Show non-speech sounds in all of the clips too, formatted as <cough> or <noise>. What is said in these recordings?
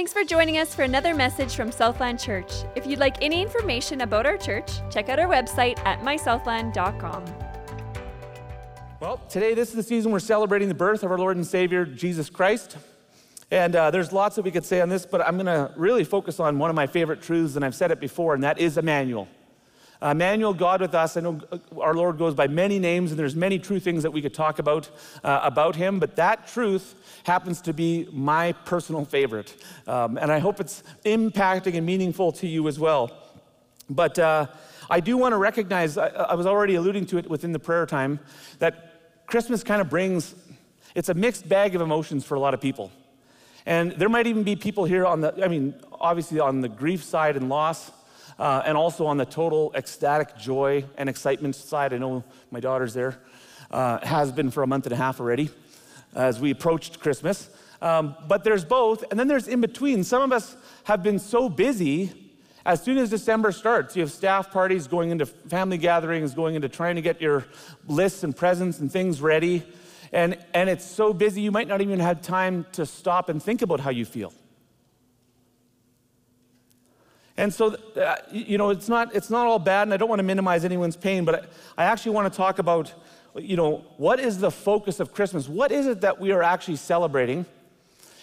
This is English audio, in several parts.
Thanks for joining us for another message from Southland Church. If you'd like any information about our church, check out our website at mysouthland.com. Well, today, this is the season we're celebrating the birth of our Lord and Savior, Jesus Christ. And uh, there's lots that we could say on this, but I'm going to really focus on one of my favorite truths, and I've said it before, and that is Emmanuel. Uh, Emmanuel, God with us. I know uh, our Lord goes by many names, and there's many true things that we could talk about uh, about him, but that truth happens to be my personal favorite. Um, and I hope it's impacting and meaningful to you as well. But uh, I do want to recognize, I, I was already alluding to it within the prayer time, that Christmas kind of brings, it's a mixed bag of emotions for a lot of people. And there might even be people here on the, I mean, obviously on the grief side and loss, uh, and also on the total ecstatic joy and excitement side. I know my daughter's there, uh, has been for a month and a half already as we approached Christmas. Um, but there's both, and then there's in between. Some of us have been so busy as soon as December starts, you have staff parties going into family gatherings, going into trying to get your lists and presents and things ready. And, and it's so busy, you might not even have time to stop and think about how you feel. And so, uh, you know, it's not, it's not all bad, and I don't want to minimize anyone's pain, but I, I actually want to talk about, you know, what is the focus of Christmas? What is it that we are actually celebrating?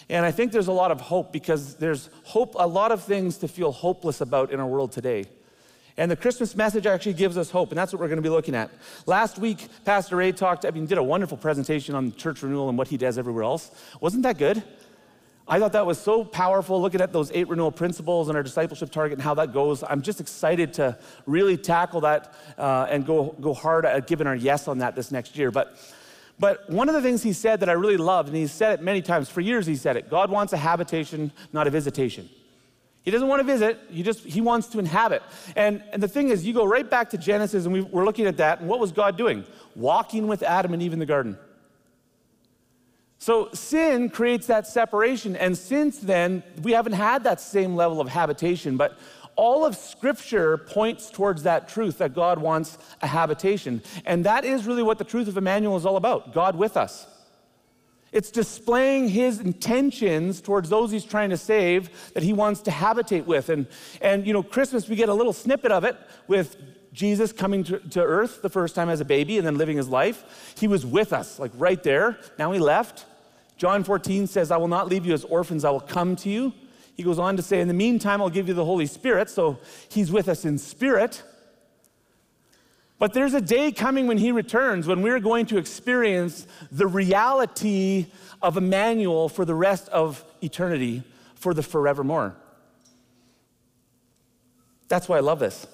And I think there's a lot of hope because there's hope, a lot of things to feel hopeless about in our world today. And the Christmas message actually gives us hope, and that's what we're going to be looking at. Last week, Pastor Ray talked, I mean, did a wonderful presentation on church renewal and what he does everywhere else. Wasn't that good? I thought that was so powerful looking at those eight renewal principles and our discipleship target and how that goes. I'm just excited to really tackle that uh, and go, go hard at giving our yes on that this next year. But but one of the things he said that I really loved, and he said it many times, for years he said it God wants a habitation, not a visitation. He doesn't want to visit, he just he wants to inhabit. And, and the thing is, you go right back to Genesis, and we, we're looking at that, and what was God doing? Walking with Adam and Eve in the garden. So sin creates that separation, and since then, we haven't had that same level of habitation, but all of Scripture points towards that truth that God wants a habitation. And that is really what the truth of Emmanuel is all about God with us. It's displaying his intentions towards those he's trying to save that he wants to habitate with. And, and you know, Christmas, we get a little snippet of it with Jesus coming to, to earth the first time as a baby and then living his life. He was with us, like right there. Now he left. John 14 says, I will not leave you as orphans, I will come to you. He goes on to say, In the meantime, I'll give you the Holy Spirit. So he's with us in spirit. But there's a day coming when he returns when we're going to experience the reality of Emmanuel for the rest of eternity, for the forevermore. That's why I love this.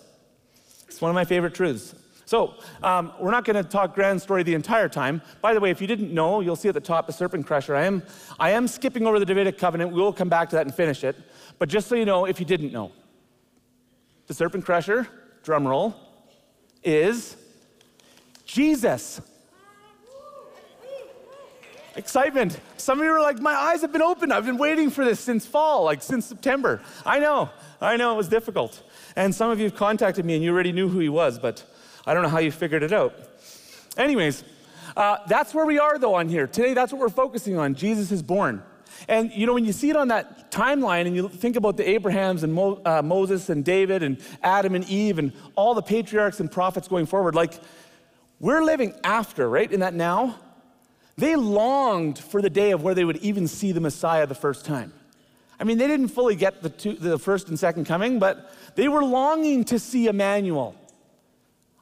It's one of my favorite truths. So, um, we're not going to talk grand story the entire time. By the way, if you didn't know, you'll see at the top the serpent crusher. I am, I am skipping over the Davidic covenant. We will come back to that and finish it. But just so you know, if you didn't know, the serpent crusher, drum roll, is Jesus. Excitement. Some of you are like, my eyes have been opened. I've been waiting for this since fall, like since September. I know, I know it was difficult. And some of you have contacted me and you already knew who he was, but I don't know how you figured it out. Anyways, uh, that's where we are though on here. Today, that's what we're focusing on. Jesus is born. And you know, when you see it on that timeline and you think about the Abrahams and Mo, uh, Moses and David and Adam and Eve and all the patriarchs and prophets going forward, like we're living after, right? In that now, they longed for the day of where they would even see the Messiah the first time. I mean, they didn't fully get the, two, the first and second coming, but they were longing to see Emmanuel.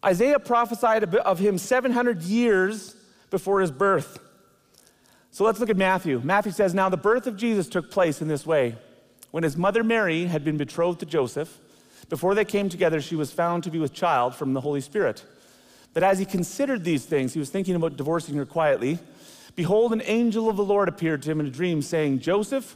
Isaiah prophesied of him 700 years before his birth. So let's look at Matthew. Matthew says, Now the birth of Jesus took place in this way. When his mother Mary had been betrothed to Joseph, before they came together, she was found to be with child from the Holy Spirit. But as he considered these things, he was thinking about divorcing her quietly. Behold, an angel of the Lord appeared to him in a dream, saying, Joseph,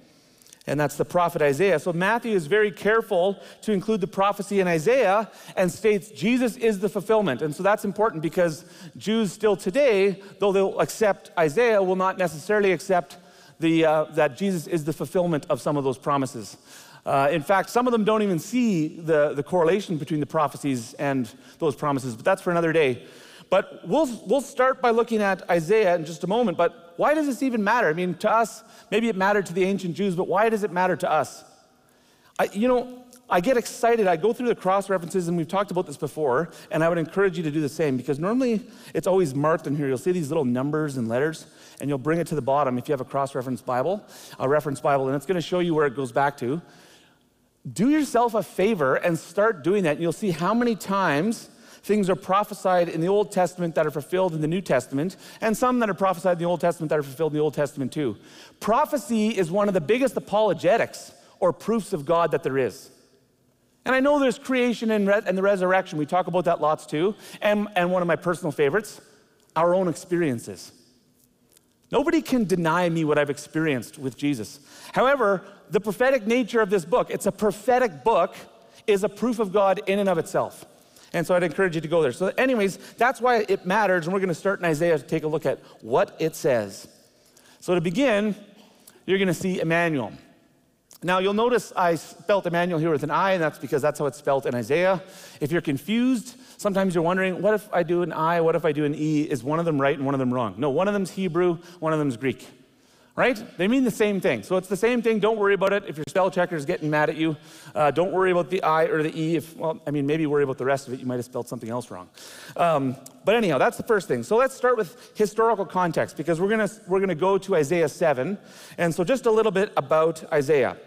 And that's the prophet Isaiah. So Matthew is very careful to include the prophecy in Isaiah and states Jesus is the fulfillment. And so that's important because Jews still today, though they'll accept Isaiah, will not necessarily accept the, uh, that Jesus is the fulfillment of some of those promises. Uh, in fact, some of them don't even see the, the correlation between the prophecies and those promises, but that's for another day. But we'll, we'll start by looking at Isaiah in just a moment. But why does this even matter? I mean, to us, maybe it mattered to the ancient Jews, but why does it matter to us? I, you know, I get excited. I go through the cross references, and we've talked about this before, and I would encourage you to do the same because normally it's always marked in here. You'll see these little numbers and letters, and you'll bring it to the bottom if you have a cross reference Bible, a reference Bible, and it's going to show you where it goes back to do yourself a favor and start doing that. And you'll see how many times things are prophesied in the Old Testament that are fulfilled in the New Testament, and some that are prophesied in the Old Testament that are fulfilled in the Old Testament too. Prophecy is one of the biggest apologetics or proofs of God that there is. And I know there's creation and, re- and the resurrection. We talk about that lots too. And, and one of my personal favorites, our own experiences. Nobody can deny me what I've experienced with Jesus. However, the prophetic nature of this book, it's a prophetic book, is a proof of God in and of itself. And so I'd encourage you to go there. So, anyways, that's why it matters. And we're going to start in Isaiah to take a look at what it says. So, to begin, you're going to see Emmanuel. Now, you'll notice I spelt Emmanuel here with an I, and that's because that's how it's spelled in Isaiah. If you're confused, sometimes you're wondering, what if I do an I, what if I do an E? Is one of them right and one of them wrong? No, one of them's Hebrew, one of them's Greek. Right? They mean the same thing. So it's the same thing. Don't worry about it. If your spell checker is getting mad at you, uh, don't worry about the I or the E. If, well, I mean, maybe worry about the rest of it. You might have spelled something else wrong. Um, but anyhow, that's the first thing. So let's start with historical context because we're going we're gonna go to Isaiah 7. And so just a little bit about Isaiah.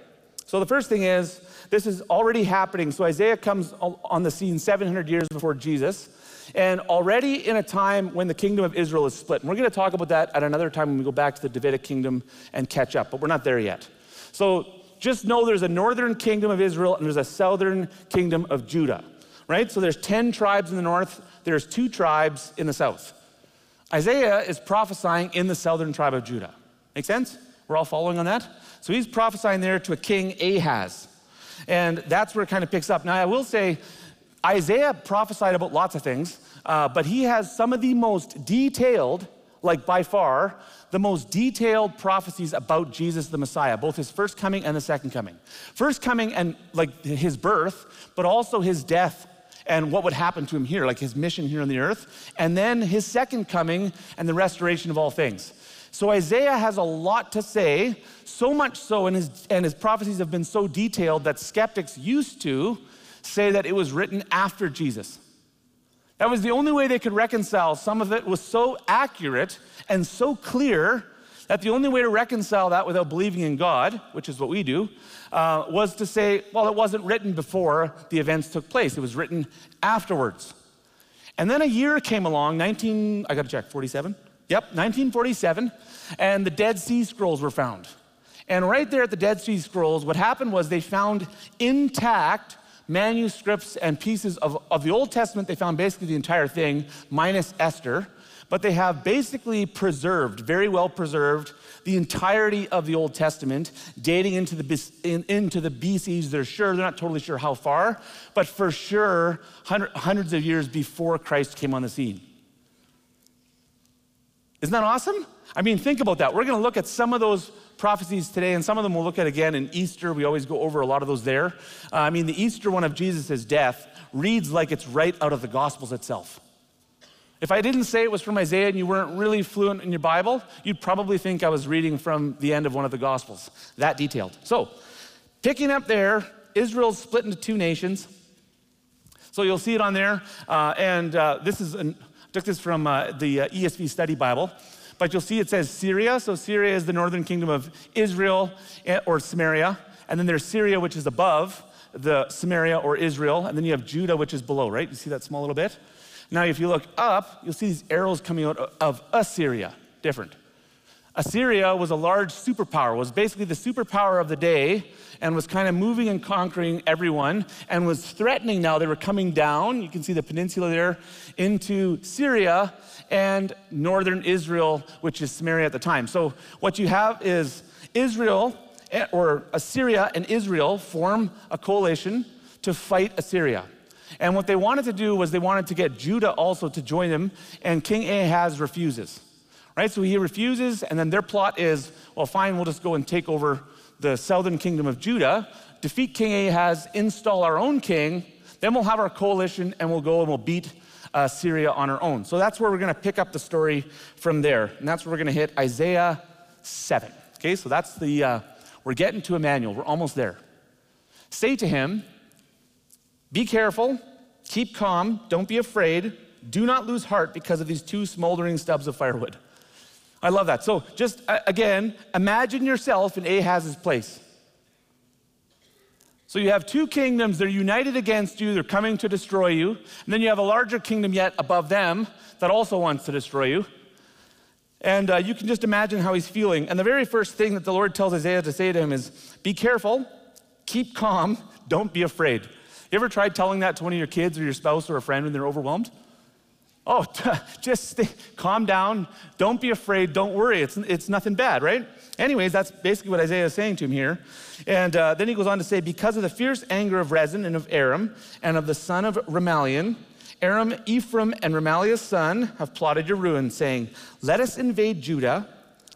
So the first thing is, this is already happening. So Isaiah comes on the scene 700 years before Jesus and already in a time when the kingdom of Israel is split. And we're going to talk about that at another time when we go back to the Davidic kingdom and catch up, but we're not there yet. So just know there's a northern kingdom of Israel and there's a southern kingdom of Judah, right? So there's 10 tribes in the north, there's two tribes in the south. Isaiah is prophesying in the southern tribe of Judah. Make sense? We're all following on that? So he's prophesying there to a king Ahaz. And that's where it kind of picks up. Now, I will say, Isaiah prophesied about lots of things, uh, but he has some of the most detailed, like by far, the most detailed prophecies about Jesus the Messiah, both his first coming and the second coming. First coming and like his birth, but also his death and what would happen to him here, like his mission here on the earth, and then his second coming and the restoration of all things. So Isaiah has a lot to say, so much so, and his, and his prophecies have been so detailed that skeptics used to say that it was written after Jesus. That was the only way they could reconcile. Some of it was so accurate and so clear that the only way to reconcile that without believing in God, which is what we do, uh, was to say, well, it wasn't written before the events took place, it was written afterwards. And then a year came along, 19, I gotta check, 47? Yep, 1947, and the Dead Sea Scrolls were found. And right there at the Dead Sea Scrolls, what happened was they found intact manuscripts and pieces of, of the Old Testament. They found basically the entire thing, minus Esther. But they have basically preserved, very well preserved, the entirety of the Old Testament, dating into the, in, into the BCs. They're sure, they're not totally sure how far, but for sure, hundred, hundreds of years before Christ came on the scene. Isn't that awesome? I mean, think about that. We're going to look at some of those prophecies today, and some of them we'll look at again in Easter. We always go over a lot of those there. Uh, I mean, the Easter one of Jesus' death reads like it's right out of the Gospels itself. If I didn't say it was from Isaiah and you weren't really fluent in your Bible, you'd probably think I was reading from the end of one of the Gospels. That detailed. So, picking up there, Israel's split into two nations. So you'll see it on there. Uh, and uh, this is, an, took this from uh, the uh, ESV Study Bible. But you'll see it says Syria. So Syria is the northern kingdom of Israel eh, or Samaria. And then there's Syria, which is above the Samaria or Israel. And then you have Judah, which is below, right? You see that small little bit? Now, if you look up, you'll see these arrows coming out of Assyria. Different. Assyria was a large superpower, was basically the superpower of the day, and was kind of moving and conquering everyone, and was threatening now. They were coming down, you can see the peninsula there, into Syria and northern Israel, which is Samaria at the time. So what you have is Israel eh, or Assyria and Israel form a coalition to fight Assyria. And what they wanted to do was they wanted to get Judah also to join them, and King Ahaz refuses. Right? So he refuses, and then their plot is well, fine, we'll just go and take over the southern kingdom of Judah, defeat King Ahaz, install our own king, then we'll have our coalition and we'll go and we'll beat uh, Syria on our own. So that's where we're going to pick up the story from there. And that's where we're going to hit Isaiah 7. Okay, so that's the, uh, we're getting to Emmanuel. We're almost there. Say to him, Be careful, keep calm, don't be afraid, do not lose heart because of these two smoldering stubs of firewood. I love that. So just uh, again, imagine yourself in Ahaz's place. So you have two kingdoms, they're united against you, they're coming to destroy you. And then you have a larger kingdom yet above them that also wants to destroy you. And uh, you can just imagine how he's feeling. And the very first thing that the Lord tells Isaiah to say to him is be careful, keep calm, don't be afraid. You ever tried telling that to one of your kids or your spouse or a friend when they're overwhelmed? Oh, <laughs> just calm down. Don't be afraid. Don't worry. It's, it's nothing bad, right? Anyways, that's basically what Isaiah is saying to him here. And uh, then he goes on to say, Because of the fierce anger of Rezin and of Aram and of the son of Remaliah, Aram, Ephraim, and Remaliah's son have plotted your ruin, saying, Let us invade Judah,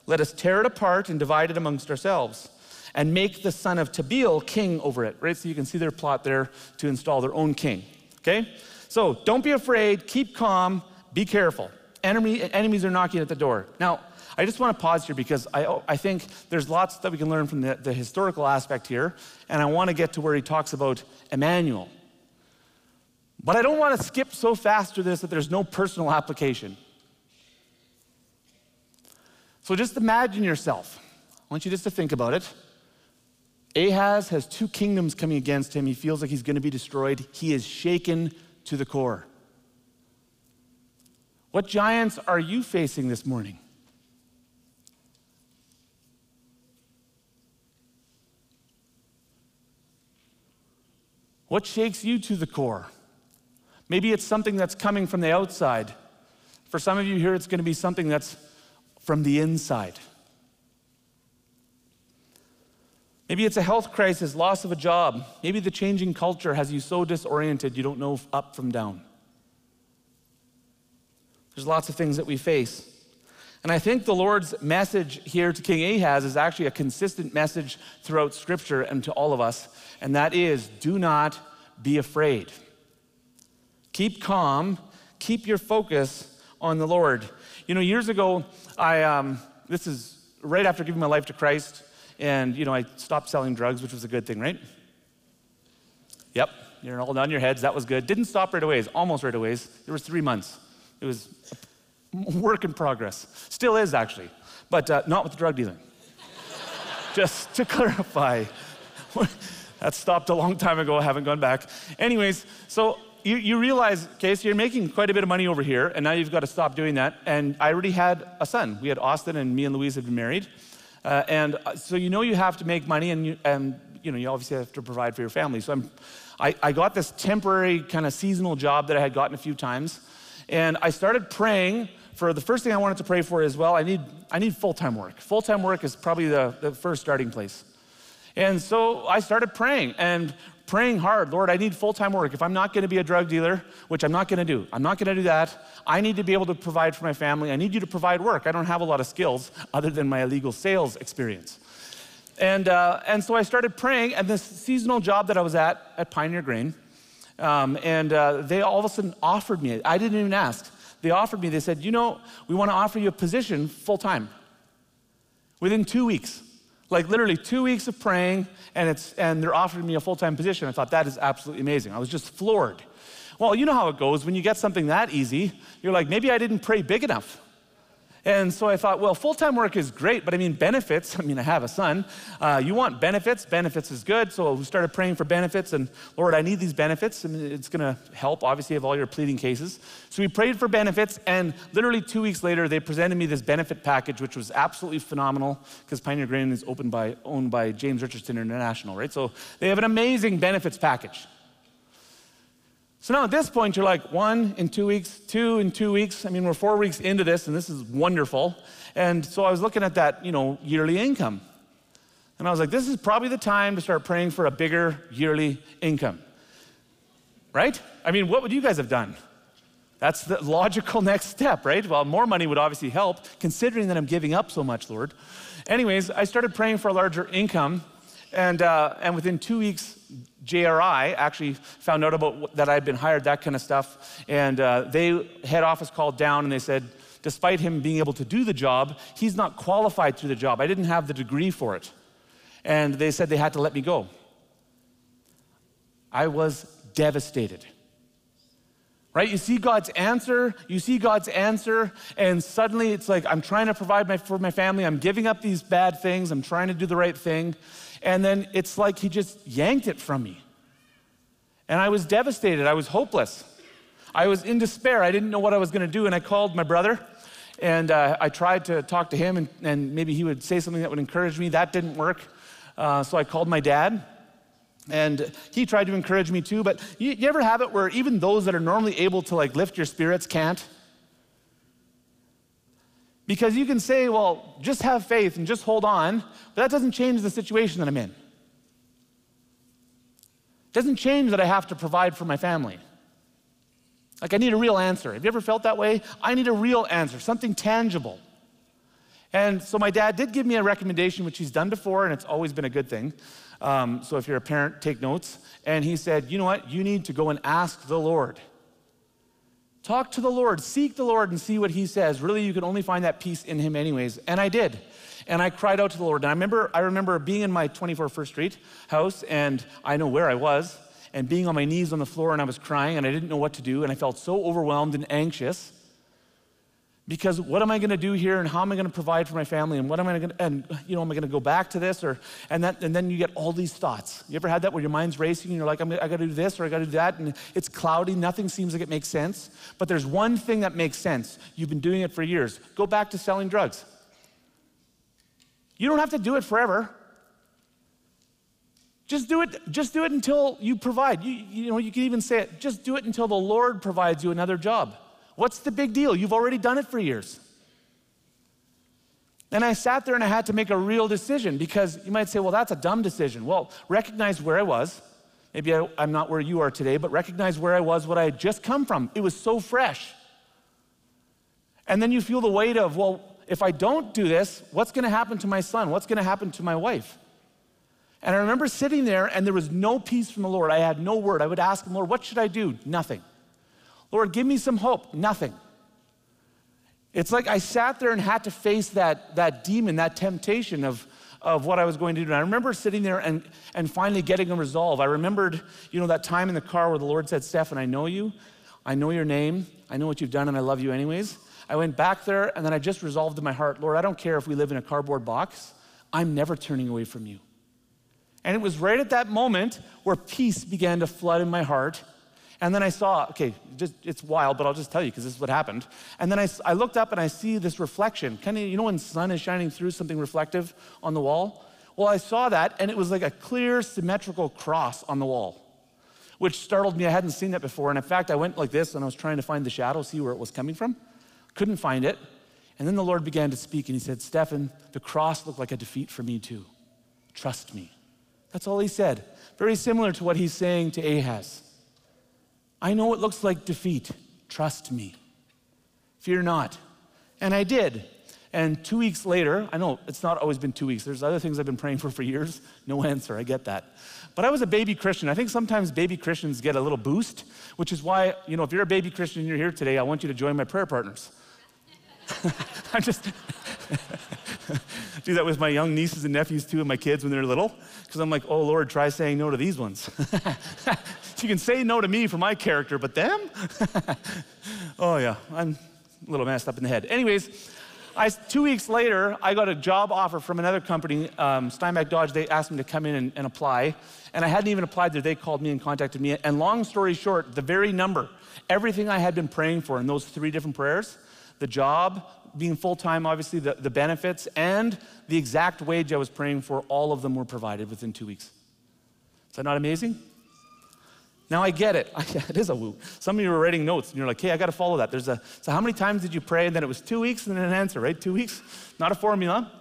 let us tear it apart and divide it amongst ourselves, and make the son of Tabeel king over it. Right? So you can see their plot there to install their own king. Okay? So don't be afraid, keep calm, be careful. Enemy, enemies are knocking at the door. Now, I just want to pause here because I, I think there's lots that we can learn from the, the historical aspect here, and I want to get to where he talks about Emmanuel. But I don't want to skip so fast through this that there's no personal application. So just imagine yourself. I want you just to think about it. Ahaz has two kingdoms coming against him. He feels like he's going to be destroyed. He is shaken to the core. What giants are you facing this morning? What shakes you to the core? Maybe it's something that's coming from the outside. For some of you here, it's going to be something that's from the inside. Maybe it's a health crisis, loss of a job. Maybe the changing culture has you so disoriented you don't know up from down. There's lots of things that we face. And I think the Lord's message here to King Ahaz is actually a consistent message throughout Scripture and to all of us, and that is do not be afraid. Keep calm, keep your focus on the Lord. You know, years ago, I, um, this is right after giving my life to Christ, and, you know, I stopped selling drugs, which was a good thing, right? Yep, you're all down your heads. That was good. Didn't stop right away, almost right away. There was three months. It was <laughs> work in progress. Still is, actually, but uh, not with the drug dealing. <laughs> Just to clarify, <laughs> that stopped a long time ago. I haven't gone back. Anyways, so you, you realize, okay, so you're making quite a bit of money over here, and now you've got to stop doing that. And I already had a son. We had Austin, and me and Louise had been married. Uh, and uh, so you know you have to make money, and you, and, you know, you obviously have to provide for your family. So I'm, I, I got this temporary kind of seasonal job that I had gotten a few times. And I started praying for the first thing I wanted to pray for is well, I need, I need full time work. Full time work is probably the, the first starting place. And so I started praying and praying hard Lord, I need full time work. If I'm not going to be a drug dealer, which I'm not going to do, I'm not going to do that. I need to be able to provide for my family. I need you to provide work. I don't have a lot of skills other than my illegal sales experience. And, uh, and so I started praying, and this seasonal job that I was at at Pioneer Grain, um, and uh, they all of a sudden offered me, I didn't even ask. They offered me, they said, You know, we want to offer you a position full time within two weeks. Like literally two weeks of praying, and, it's, and they're offering me a full time position. I thought that is absolutely amazing. I was just floored. Well, you know how it goes when you get something that easy, you're like, maybe I didn't pray big enough. And so I thought, well, full time work is great, but I mean, benefits. <laughs> I mean, I have a son. Uh, you want benefits, benefits is good. So we started praying for benefits, and Lord, I need these benefits, and it's going to help, obviously, of all your pleading cases. So we prayed for benefits, and literally two weeks later, they presented me this benefit package, which was absolutely phenomenal because Pioneer Grain is opened by, owned by James Richardson International, right? So they have an amazing benefits package. So now at this point, you're like, one in two weeks, two in two weeks. I mean, we're four weeks into this, and this is wonderful. And so I was looking at that, you know, yearly income. And I was like, this is probably the time to start praying for a bigger yearly income. Right? I mean, what would you guys have done? That's the logical <laughs> next step, right? Well, more money would obviously help, considering that I'm giving up so much, Lord. Anyways, I started praying for a larger income, and, uh, and within two weeks, JRI actually found out about that I'd been hired, that kind of stuff, and uh, they head office called down and they said, despite him being able to do the job, he's not qualified to the job. I didn't have the degree for it, and they said they had to let me go. I was devastated right? You see God's answer, you see God's answer, and suddenly it's like, I'm trying to provide my, for my family, I'm giving up these bad things, I'm trying to do the right thing, and then it's like He just yanked it from me. And I was devastated, I was hopeless. I was in despair, I didn't know what I was gonna do, and I called my brother. And uh, I tried to talk to him, and, and, maybe he would say something that would encourage me. That didn't work. Uh, so I called my dad. And he tried to encourage me too, but you, you, ever have it where even those that are normally able to like lift your spirits can't? Because you can say, well, just have faith and just hold on, but that doesn't change the situation that I'm in. It doesn't change that I have to provide for my family. Like, I need a real answer. Have you ever felt that way? I need a real answer, something tangible. And so my dad did give me a recommendation, which he's done before, and it's always been a good thing. Um, so if you're a parent, take notes. And he said, You know what? You need to go and ask the Lord. Talk to the Lord, seek the Lord, and see what he says. Really, you can only find that peace in him, anyways. And I did. And I cried out to the Lord. And I remember, I remember being in my 24 First Street house, and I know where I was, and being on my knees on the floor, and I was crying, and I didn't know what to do, and I felt so overwhelmed and anxious because what am I going to do here and how am I going to provide for my family and what am I going to and you know am I going to go back to this or and that and then you get all these thoughts. You ever had that where your mind's racing and you're like I'm, I got to do this or I got to do that and it's cloudy, nothing seems like it makes sense. But there's one thing that makes sense. You've been doing it for years. Go back to selling drugs. You don't have to do it forever. Just do it, just do it until you provide. You, you know, you can even say it, just do it until the Lord provides you another job. What's the big deal? You've already done it for years. And I sat there and I had to make a real decision because you might say, well, that's a dumb decision. Well, recognize where I was. Maybe I, am not where you are today, but recognize where I was, what I had just come from. It was so fresh. And then you feel the weight of, well, if I don't do this, what's going to happen to my son? What's going to happen to my wife? And I remember sitting there and there was no peace from the Lord. I had no word. I would ask him, Lord, what should I do? Nothing. Lord, give me some hope. Nothing. It's like I sat there and had to face that, that demon, that temptation of, of what I was going to do. And I remember sitting there and, and finally getting a resolve. I remembered, you know, that time in the car where the Lord said, Stefan, I know you. I know your name. I know what you've done, and I love you anyways. I went back there, and then I just resolved in my heart, Lord, I don't care if we live in a cardboard box. I'm never turning away from you. And it was right at that moment where peace began to flood in my heart and then I saw, okay, just, it's wild, but I'll just tell you because this is what happened. And then I, I looked up and I see this reflection. Kind of, you know, when sun is shining through something reflective on the wall? Well, I saw that and it was like a clear, symmetrical cross on the wall, which startled me. I hadn't seen that before. And in fact, I went like this and I was trying to find the shadow, see where it was coming from. Couldn't find it. And then the Lord began to speak and he said, Stefan, the cross looked like a defeat for me too. Trust me. That's all he said. Very similar to what he's saying to Ahaz. I know it looks like defeat. Trust me. Fear not. And I did. And two weeks later, I know it's not always been two weeks. There's other things I've been praying for for years. No answer. I get that. But I was a baby Christian. I think sometimes baby Christians get a little boost, which is why, you know, if you're a baby Christian and you're here today, I want you to join my prayer partners. <laughs> I'm just <laughs> do that with my young nieces and nephews too, and my kids when they're little, because I'm like, oh Lord, try saying no to these ones. <laughs> you can say no to me for my character, but them? <laughs> oh, yeah, I'm a little messed up in the head. Anyways, I, two weeks later, I got a job offer from another company, um, Steinbach Dodge. They asked me to come in and, and, apply. And I hadn't even applied there. They called me and contacted me. And long story short, the very number, everything I had been praying for in those three different prayers the job, being full time, obviously, the, the benefits, and the exact wage I was praying for, all of them were provided within two weeks. Is that not amazing? Now I get it. <laughs> it is a woo. Some of you were writing notes and you're like, hey, I got to follow that. There's a, so how many times did you pray? And then it was two weeks and then an answer, right? Two weeks? Not a formula.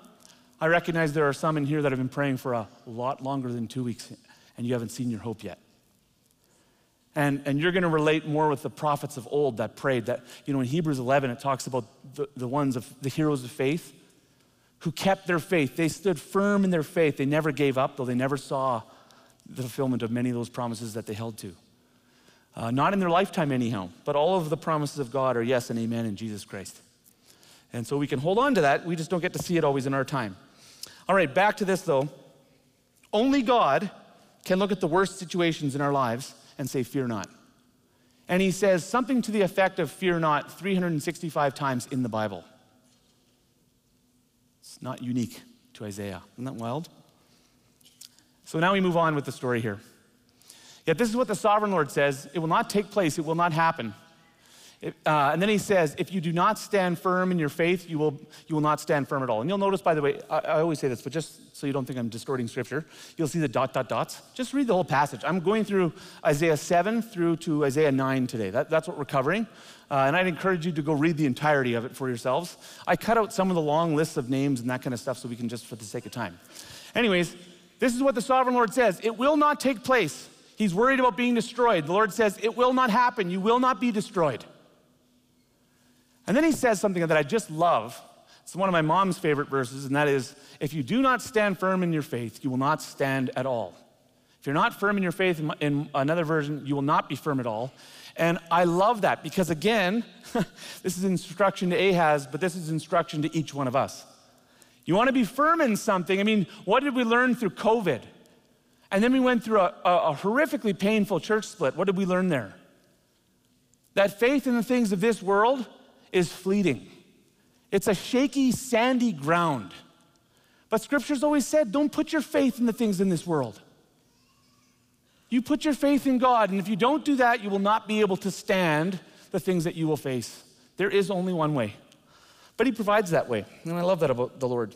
I recognize there are some in here that have been praying for a lot longer than two weeks and you haven't seen your hope yet. And, and you're going to relate more with the prophets of old that prayed. That, you know, in Hebrews 11, it talks about the, the ones of the heroes of faith who kept their faith. They stood firm in their faith. They never gave up, though they never saw the fulfillment of many of those promises that they held to. Uh, not in their lifetime, anyhow, but all of the promises of God are yes and amen in Jesus Christ. And so we can hold on to that. We just don't get to see it always in our time. All right, back to this though. Only God can look at the worst situations in our lives and say, Fear not. And he says something to the effect of fear not 365 times in the Bible. It's not unique to Isaiah. Isn't that wild? So now we move on with the story here. Yet this is what the sovereign Lord says it will not take place, it will not happen. It, uh, and then he says, if you do not stand firm in your faith, you will, you will not stand firm at all. And you'll notice, by the way, I, I, always say this, but just so you don't think I'm distorting scripture, you'll see the dot, dot, dots. Just read the whole passage. I'm going through Isaiah 7 through to Isaiah 9 today. That, that's what we're covering. Uh, and I'd encourage you to go read the entirety of it for yourselves. I cut out some of the long lists of names and that kind of stuff so we can just, for the sake of time. Anyways, this is what the sovereign Lord says it will not take place. He's worried about being destroyed. The Lord says, It will not happen. You will not be destroyed. And then he says something that I just love. It's one of my mom's favorite verses, and that is if you do not stand firm in your faith, you will not stand at all. If you're not firm in your faith, in another version, you will not be firm at all. And I love that because, again, <laughs> this is instruction to Ahaz, but this is instruction to each one of us. You want to be firm in something. I mean, what did we learn through COVID? And then we went through a, a, a horrifically painful church split. What did we learn there? That faith in the things of this world is fleeting. It's a shaky, sandy ground. But scripture's always said don't put your faith in the things in this world. You put your faith in God, and if you don't do that, you will not be able to stand the things that you will face. There is only one way. But He provides that way, and I love that about the Lord.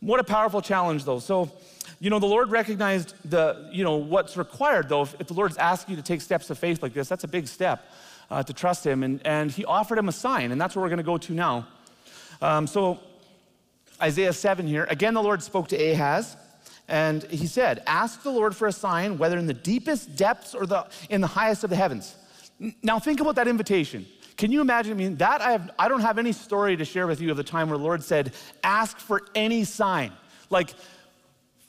What a powerful challenge, though. So, you know, the Lord recognized the, you know, what's required, though. If, the Lord's asking you to take steps of faith like this, that's a big step uh, to trust him. And, and he offered him a sign, and that's where we're going to go to now. Um, so, Isaiah 7 here. Again, the Lord spoke to Ahaz, and he said, Ask the Lord for a sign, whether in the deepest depths or the, in the highest of the heavens. Now, think about that invitation. Can you imagine? I mean, that I, have, I don't have any story to share with you of the time where the Lord said, Ask for any sign. Like,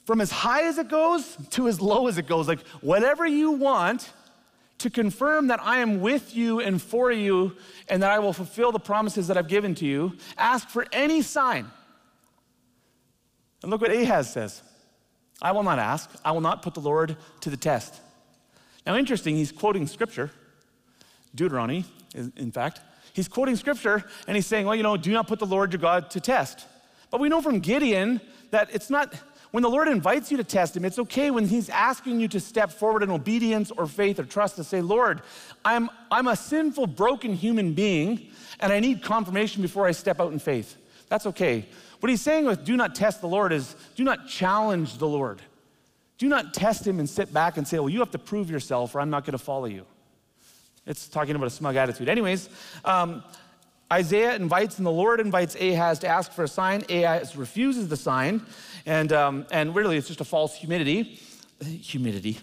from as high as it goes to as low as it goes, like, whatever you want, to confirm that I am with you and for you and that I will fulfill the promises that I've given to you, ask for any sign. And look what Ahaz says I will not ask, I will not put the Lord to the test. Now, interesting, he's quoting scripture, Deuteronomy, in fact. He's quoting scripture and he's saying, well, you know, do not put the Lord your God to test. But we know from Gideon that it's not when the Lord invites you to test Him, it's okay when He's asking you to step forward in obedience or faith or trust to say, Lord, I'm, I'm a sinful, broken human being, and I need confirmation before I step out in faith. That's okay. What He's saying with do not test the Lord is do not challenge the Lord. Do not test Him and sit back and say, well, you have to prove yourself or I'm not going to follow you. It's talking about a smug attitude. Anyways, um, Isaiah invites, and the Lord invites Ahaz to ask for a sign. Ahaz refuses the sign. And, um, and really, it's just a false humidity. Humidity.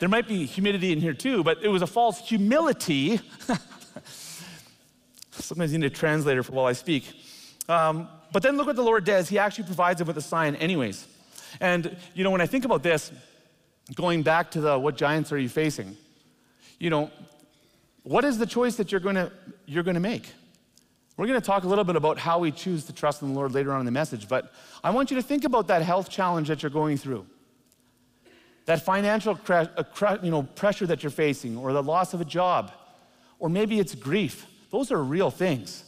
There might be humidity in here too, but it was a false humility. <laughs> Sometimes you need a translator for while I speak. Um, but then look what the Lord does. He actually provides him with a sign, anyways. And, you know, when I think about this, going back to the what giants are you facing? You know, what is the choice that you're going to you're going to make? We're going to talk a little bit about how we choose to trust in the Lord later on in the message, but I want you to think about that health challenge that you're going through. That financial uh, you know, pressure that you're facing, or the loss of a job, or maybe it's grief. Those are real things.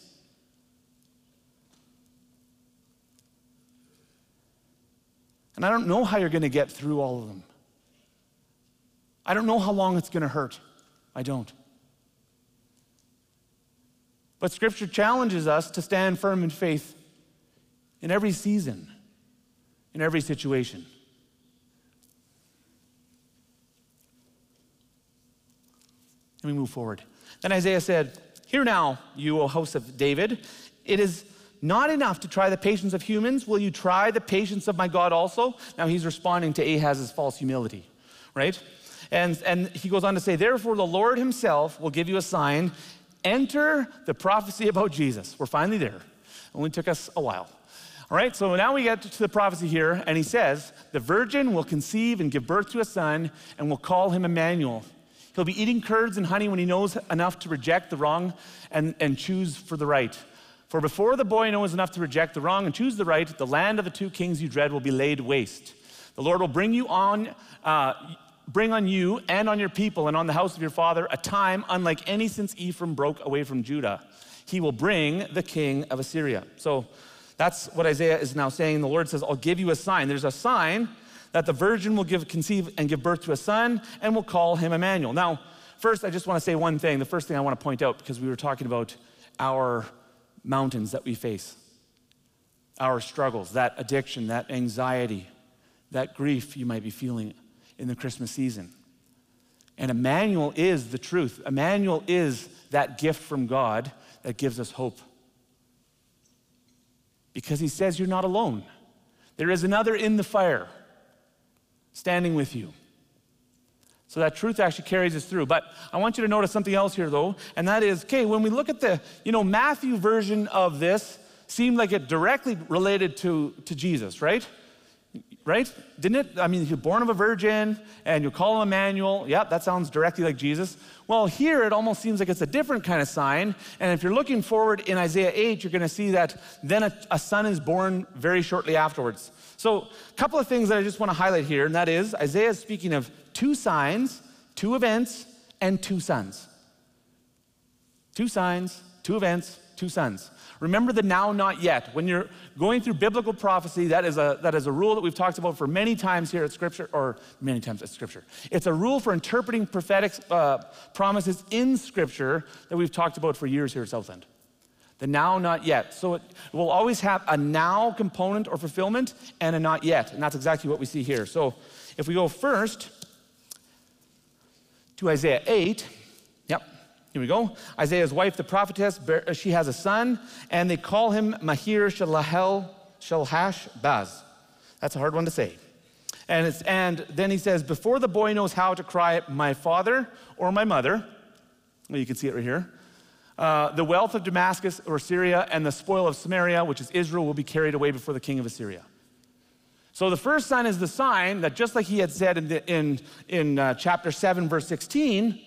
And I don't know how you're going to get through all of them. I don't know how long it's going to hurt. I don't. But Scripture challenges us to stand firm in faith in every season, in every situation. Let me move forward. Then Isaiah said, Hear now, you, O house of David, it is Not enough to try the patience of humans, will you try the patience of my God also? Now he's responding to Ahaz's false humility, right? And, and he goes on to say, Therefore, the Lord himself will give you a sign. Enter the prophecy about Jesus. We're finally there. Only took us a while. All right, so now we get to the prophecy here, and he says, The virgin will conceive and give birth to a son, and will call him Emmanuel. He'll be eating curds and honey when he knows enough to reject the wrong and, and choose for the right. For before the boy knows enough to reject the wrong and choose the right, the land of the two kings you dread will be laid waste. The Lord will bring you on, uh, bring on you and on your people and on the house of your father a time unlike any since Ephraim broke away from Judah. He will bring the king of Assyria. So that's what Isaiah is now saying. The Lord says, I'll give you a sign. There's a sign that the virgin will give, conceive and give birth to a son and will call him Emmanuel. Now, first, I just want to say one thing. The first thing I want to point out, because we were talking about our mountains that we face, our struggles, that addiction, that anxiety, that grief you might be feeling in the Christmas season. And Emmanuel is the truth. Emmanuel is that gift from God that gives us hope. Because he says you're not alone. There is another in the fire standing with you. So that truth actually carries us through. But I want you to notice something else here though, and that is, okay, when we look at the, you know, Matthew version of this seemed like it directly related to, to Jesus, right? Right? Didn't it? I mean, if you're born of a virgin and you call him Emmanuel. Yep, that sounds directly like Jesus. Well, here it almost seems like it's a different kind of sign. And if you're looking forward in Isaiah 8, you're going to see that then a, a, son is born very shortly afterwards. So, a couple of things that I just want to highlight here, and that is Isaiah is speaking of two signs, two events, and two sons. Two signs, two events, two sons. Remember the now, not yet. When you're going through biblical prophecy, that is a, that is a rule that we've talked about for many times here at Scripture, or many times at Scripture. It's a rule for interpreting prophetic uh, promises in Scripture that we've talked about for years here at Southland. The now, not yet. So it will always have a now component or fulfillment and a not yet. And that's exactly what we see here. So if we go first to Isaiah 8, here we go. Isaiah's wife, the prophetess, she has a son, and they call him Mahir Shalahel Shalhash Baz. That's a hard one to say. And, and then he says, Before the boy knows how to cry, my father or my mother, well, you can see it right here, uh, the wealth of Damascus or Syria and the spoil of Samaria, which is Israel, will be carried away before the king of Assyria. So the first sign is the sign that just like he had said in, the, in, in uh, chapter 7, verse 16,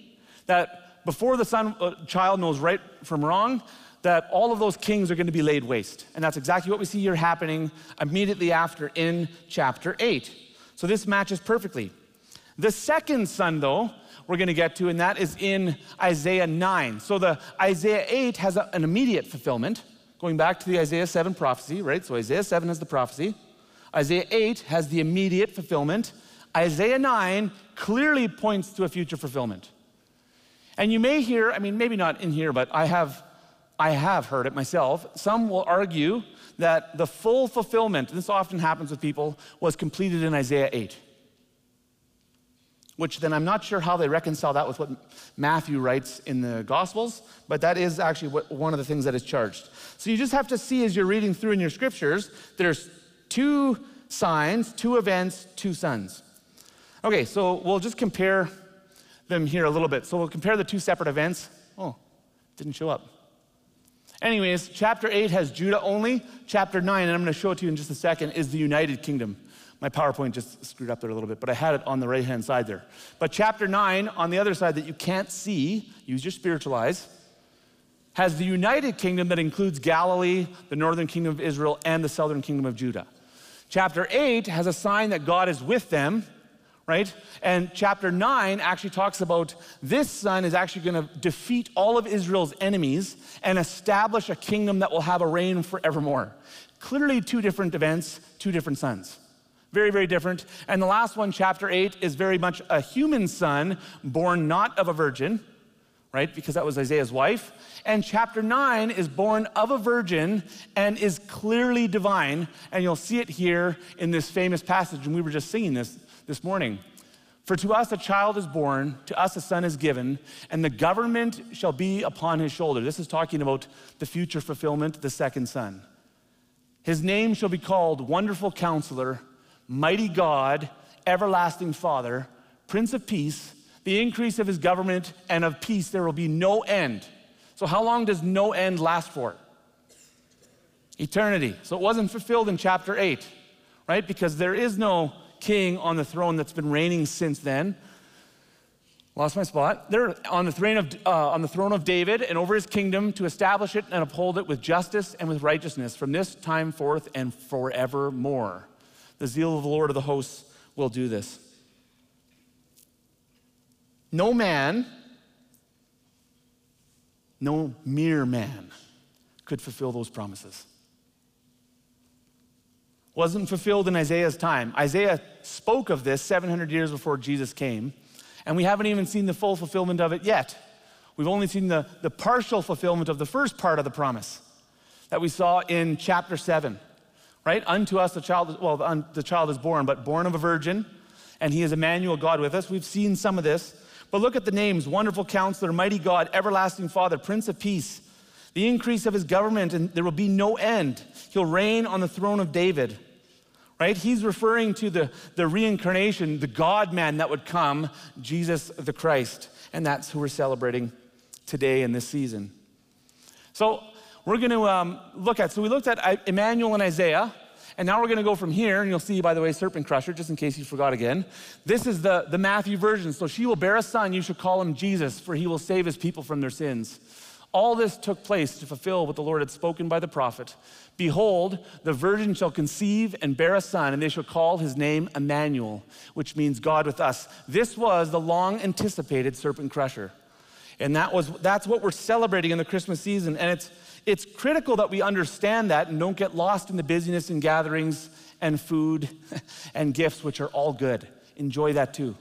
that before the son uh, child knows right from wrong, that all of those kings are going to be laid waste. And that's exactly what we see here happening immediately after in chapter 8. So this matches perfectly. The second son, though, we're going to get to, and that is in Isaiah 9. So the Isaiah 8 has a, an immediate fulfillment, going back to the Isaiah 7 prophecy, right? So Isaiah 7 has the prophecy. Isaiah 8 has the immediate fulfillment. Isaiah 9 clearly points to a future fulfillment. And you may hear, I mean, maybe not in here, but I have, I have heard it myself. Some will argue that the full fulfillment, this often happens with people, was completed in Isaiah 8. Which then I'm not sure how they reconcile that with what Matthew writes in the Gospels, but that is actually what, one of the things that is charged. So you just have to see as you're reading through in your scriptures, there's two signs, two events, two sons. Okay, so we'll just compare them here a little bit. So we'll compare the two separate events. Oh, didn't show up. Anyways, chapter 8 has Judah only. Chapter 9, and I'm going to show it to you in just a second, is the United Kingdom. My PowerPoint just screwed up there a little bit, but I had it on the right hand side there. But chapter 9, on the other side that you can't see, use your spiritual eyes, has the United Kingdom that includes Galilee, the northern kingdom of Israel, and the southern kingdom of Judah. Chapter 8 has a sign that God is with them right? And chapter 9 actually talks about this son is actually going to defeat all of Israel's enemies and establish a kingdom that will have a reign forevermore. Clearly, two different events, two different sons. Very, very different. And the last one, chapter 8, is very much a human son born not of a virgin, right? Because that was Isaiah's wife. And chapter 9 is born of a virgin and is clearly divine. And you'll see it here in this famous passage. And we were just singing this this morning. For to us a child is born, to us a son is given, and the government shall be upon his shoulder. This is talking about the future fulfillment, the second son. His name shall be called Wonderful Counselor, Mighty God, Everlasting Father, Prince of Peace. The increase of his government and of peace there will be no end. So, how long does no end last for? Eternity. So, it wasn't fulfilled in chapter 8, right? Because there is no king on the throne that's been reigning since then. Lost my spot. They're on the, throne of, uh, on the throne of David and over his kingdom to establish it and uphold it with justice and with righteousness from this time forth and forevermore. The zeal of the Lord of the hosts will do this. No man, no mere man could fulfill those promises. Wasn't fulfilled in Isaiah's time. Isaiah spoke of this 700 years before Jesus came and we haven't even seen the full fulfillment of it yet. We've only seen the, the partial fulfillment of the first part of the promise that we saw in chapter 7, right? Unto us the child, well, the, the child is born, but born of a virgin, and he is Emmanuel, God with us. We've seen some of this. But look at the names Wonderful Counselor, Mighty God, Everlasting Father, Prince of Peace. The increase of his government, and there will be no end. He'll reign on the throne of David right? He's referring to the, the reincarnation, the God man that would come, Jesus the Christ. And that's who we're celebrating today in this season. So we're going to um, look at, so we looked at Emmanuel and Isaiah. And now we're going to go from here, and you'll see, by the way, Serpent Crusher, just in case you forgot again. This is the, the Matthew version. So she will bear a son, you should call him Jesus, for he will save his people from their sins. All this took place to fulfill what the Lord had spoken by the prophet. Behold, the virgin shall conceive and bear a son, and they shall call his name Emmanuel, which means God with us. This was the long anticipated serpent crusher. And that was, that's what we're celebrating in the Christmas season. And it's, it's critical that we understand that and don't get lost in the busyness and gatherings and food <laughs> and gifts, which are all good. Enjoy that too.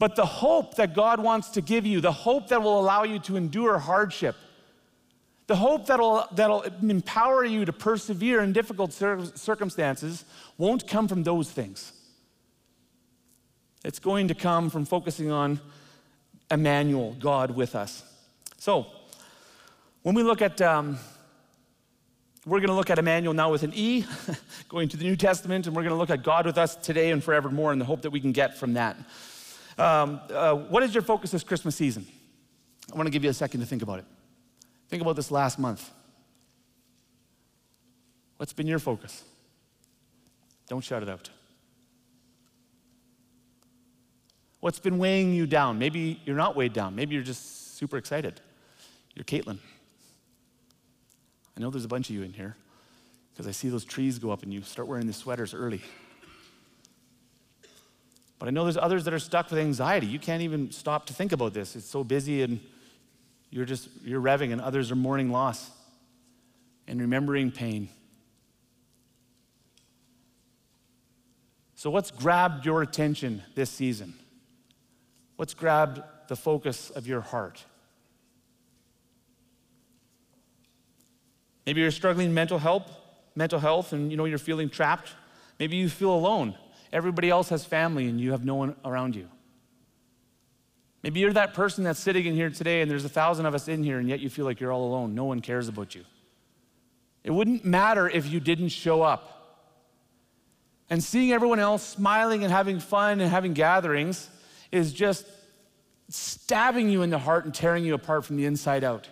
But the hope that God wants to give you, the hope that will allow you to endure hardship, the hope that'll, that'll empower you to persevere in difficult circumstances won't come from those things. It's going to come from focusing on Emmanuel, God with us. So, when we look at, um, we're going to look at Emmanuel now with an E, <laughs> going to the New Testament, and we're going to look at God with us today and forevermore, and the hope that we can get from that. Um, uh, what is your focus this Christmas season? I want to give you a second to think about it. Think about this last month. What's been your focus? Don't shout it out. What's been weighing you down? Maybe you're not weighed down. Maybe you're just super excited. You're Caitlin. I know there's a bunch of you in here because I see those trees go up and you start wearing the sweaters early. But I know there's others that are stuck with anxiety. You can't even stop to think about this. It's so busy and you're just you're revving and others are mourning loss and remembering pain. So what's grabbed your attention this season? What's grabbed the focus of your heart? Maybe you're struggling mental health, mental health and you know you're feeling trapped. Maybe you feel alone. Everybody else has family and you have no one around you. Maybe you're that person that's sitting in here today and there's a thousand of us in here and yet you feel like you're all alone. No one cares about you. It wouldn't matter if you didn't show up. And seeing everyone else smiling and having fun and having gatherings is just stabbing you in the heart and tearing you apart from the inside out.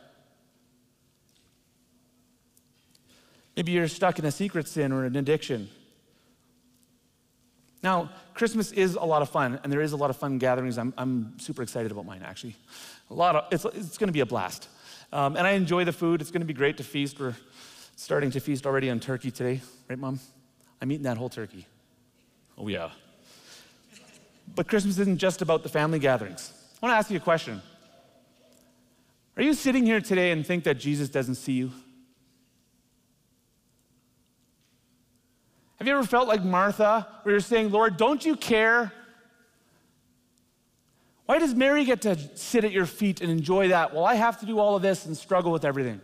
Maybe you're stuck in a secret sin or an addiction. Now, Christmas is a lot of fun, and there is a lot of fun gatherings. I'm, I'm super excited about mine, actually. A lot of, it's, it's going to be a blast. Um, and I enjoy the food. It's going to be great to feast. We're starting to feast already on turkey today, right, Mom? I'm eating that whole turkey. Oh, yeah. But Christmas isn't just about the family gatherings. I want to ask you a question. Are you sitting here today and think that Jesus doesn't see you? Have you ever felt like Martha, where you're saying, Lord, don't you care? Why does Mary get to sit at your feet and enjoy that while I have to do all of this and struggle with everything?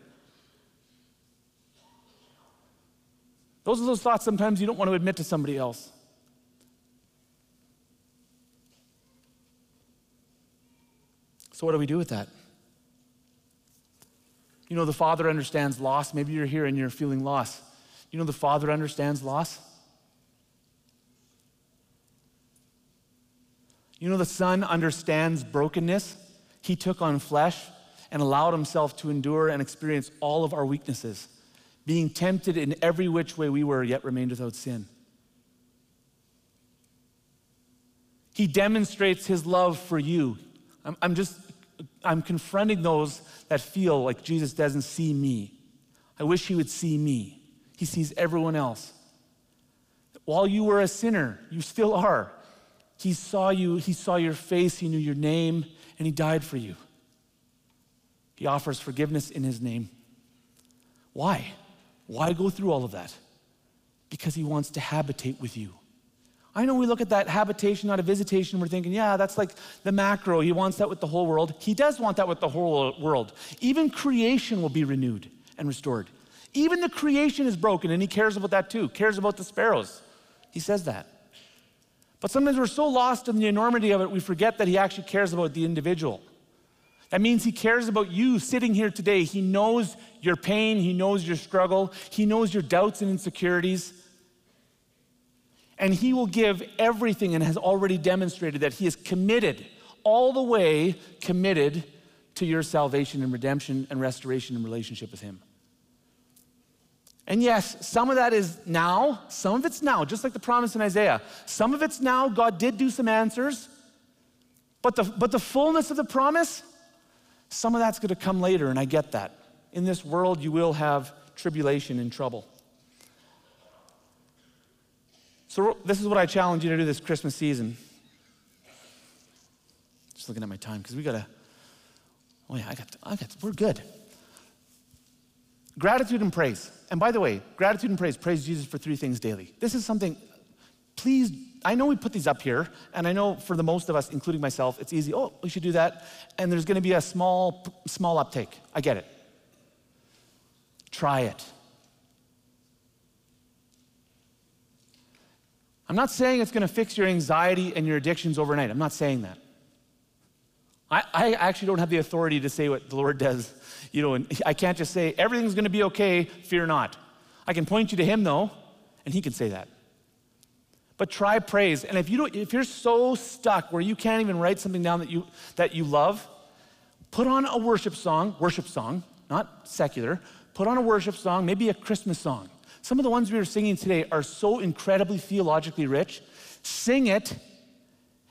Those are those thoughts sometimes you don't want to admit to somebody else. So, what do we do with that? You know, the Father understands loss. Maybe you're here and you're feeling loss. You know, the Father understands loss. You know, the Son understands brokenness. He took on flesh and allowed himself to endure and experience all of our weaknesses, being tempted in every which way we were, yet remained without sin. He demonstrates his love for you. I'm, I'm just, I'm confronting those that feel like Jesus doesn't see me. I wish he would see me. He sees everyone else. While you were a sinner, you still are. He saw you, he saw your face, he knew your name, and he died for you. He offers forgiveness in his name. Why? Why go through all of that? Because he wants to habitate with you. I know we look at that habitation, not a visitation, we're thinking, yeah, that's like the macro. He wants that with the whole world. He does want that with the whole world. Even creation will be renewed and restored. Even the creation is broken, and he cares about that too, cares about the sparrows. He says that. But sometimes we're so lost in the enormity of it, we forget that he actually cares about the individual. That means he cares about you sitting here today. He knows your pain, he knows your struggle, he knows your doubts and insecurities. And he will give everything and has already demonstrated that he is committed, all the way committed to your salvation and redemption and restoration and relationship with him. And yes, some of that is now, some of it's now, just like the promise in Isaiah. Some of it's now, God did do some answers, but the, but the fullness of the promise, some of that's going to come later, and I get that. In this world, you will have tribulation and trouble. So, this is what I challenge you to do this Christmas season. Just looking at my time, because we got to, oh yeah, I got, I got, we're good. Gratitude and praise. And by the way, gratitude and praise, praise Jesus for three things daily. This is something, please, I know we put these up here, and I know for the most of us, including myself, it's easy, oh, we should do that. And there's gonna be a small, small uptake. I get it. Try it. I'm not saying it's going to fix your anxiety and your addictions overnight. I'm not saying that. I, I, actually don't have the authority to say what the Lord does. You know, and I can't just say, everything's going to be okay, fear not. I can point you to Him, though, and He can say that. But try praise. And if, you don't, if you're so stuck where you can't even write something down that you, that you love, put on a worship song, worship song, not secular. Put on a worship song, maybe a Christmas song. Some of the ones we were singing today are so incredibly theologically rich. Sing it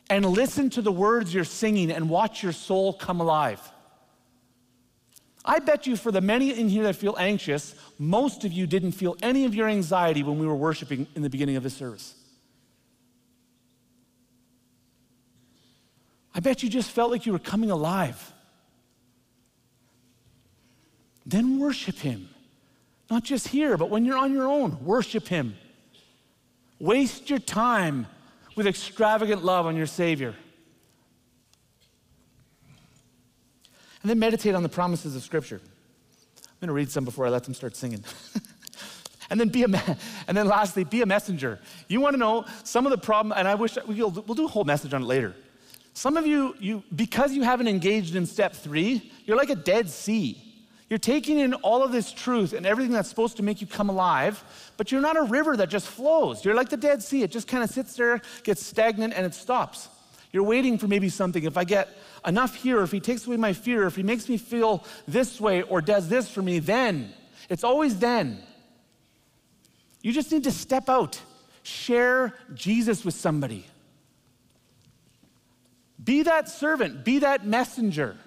and listen to the words you're singing and watch your soul come alive. I bet you, for the many in here that feel anxious, most of you didn't feel any of your anxiety when we were worshiping in the beginning of the service. I bet you just felt like you were coming alive. Then worship Him. Not just here, but when you're on your own, worship Him. Waste your time with extravagant love on your Savior. And then meditate on the promises of Scripture. I'm going to read some before I let them start singing. <laughs> and then be a and then lastly, be a messenger. You want to know some of the problem, and I wish we'll, we'll do a whole message on it later. Some of you, you, because you haven't engaged in step three, you're like a dead sea. You're taking in all of this truth and everything that's supposed to make you come alive, but you're not a river that just flows. You're like the Dead Sea. It just kind of sits there, gets stagnant, and it stops. You're waiting for maybe something. If I get enough here, if he takes away my fear, if he makes me feel this way or does this for me, then. It's always then. You just need to step out, share Jesus with somebody. Be that servant, be that messenger.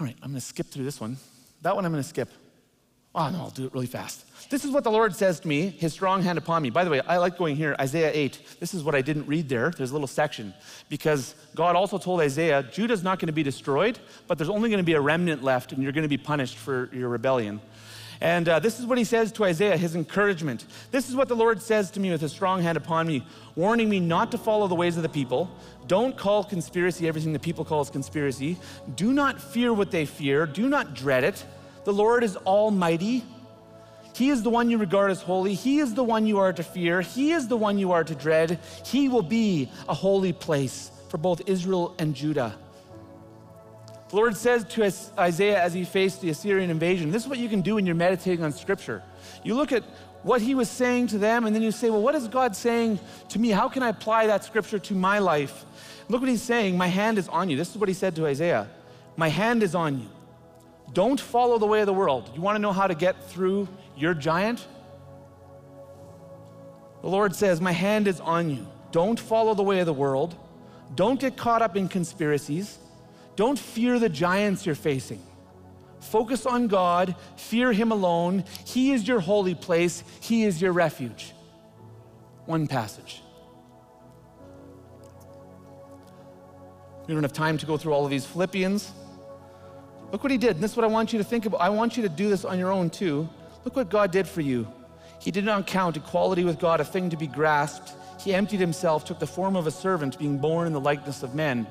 All right, I'm going to skip through this one. That one I'm going to skip. Oh, no, I'll do it really fast. This is what the Lord says to me, his strong hand upon me. By the way, I like going here, Isaiah 8. This is what I didn't read there. There's a little section because God also told Isaiah, Judah's not going to be destroyed, but there's only going to be a remnant left, and you're going to be punished for your rebellion. And uh, this is what he says to Isaiah, his encouragement. This is what the Lord says to me with his strong hand upon me, warning me not to follow the ways of the people. Don't call conspiracy everything the people call calls conspiracy. Do not fear what they fear. Do not dread it. The Lord is almighty. He is the one you regard as holy. He is the one you are to fear. He is the one you are to dread. He will be a holy place for both Israel and Judah. The Lord says to Isaiah as he faced the Assyrian invasion, this is what you can do when you're meditating on Scripture. You look at what he was saying to them, and then you say, Well, what is God saying to me? How can I apply that Scripture to my life? Look what he's saying My hand is on you. This is what he said to Isaiah My hand is on you. Don't follow the way of the world. You want to know how to get through your giant? The Lord says, My hand is on you. Don't follow the way of the world. Don't get caught up in conspiracies. Don't fear the giants you're facing. Focus on God, fear Him alone. He is your holy place, He is your refuge. One passage. We don't have time to go through all of these Philippians. Look what he did. And this is what I want you to think about. I want you to do this on your own too. Look what God did for you. He did not count equality with God a thing to be grasped. He emptied himself, took the form of a servant, being born in the likeness of men.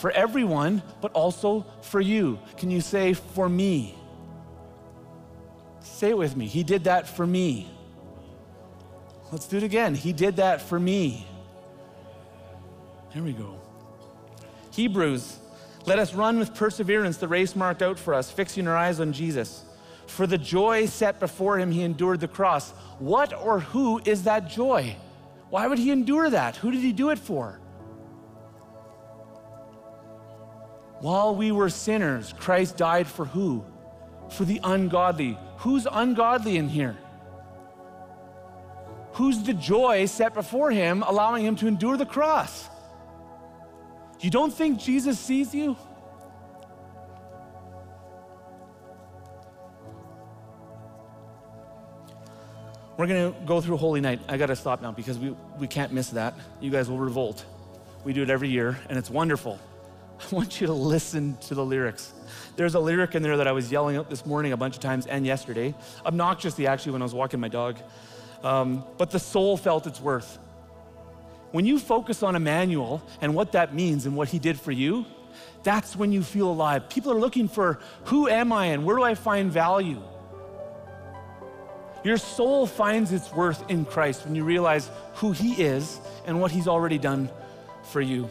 For everyone, but also for you. Can you say, for me? Say it with me. He did that for me. Let's do it again. He did that for me. Here we go. Hebrews let us run with perseverance the race marked out for us, fixing our eyes on Jesus. For the joy set before him, he endured the cross. What or who is that joy? Why would he endure that? Who did he do it for? While we were sinners, Christ died for who? For the ungodly. Who's ungodly in here? Who's the joy set before him, allowing him to endure the cross? You don't think Jesus sees you? We're going to go through Holy Night. I got to stop now because we, we can't miss that. You guys will revolt. We do it every year, and it's wonderful. <laughs> I want you to listen to the lyrics. There's a lyric in there that I was yelling out this morning a bunch of times and yesterday, obnoxiously actually when I was walking my dog. Um, but the soul felt its worth. When you focus on Emmanuel and what that means and what he did for you, that's when you feel alive. People are looking for who am I and where do I find value? Your soul finds its worth in Christ when you realize who he is and what he's already done for you.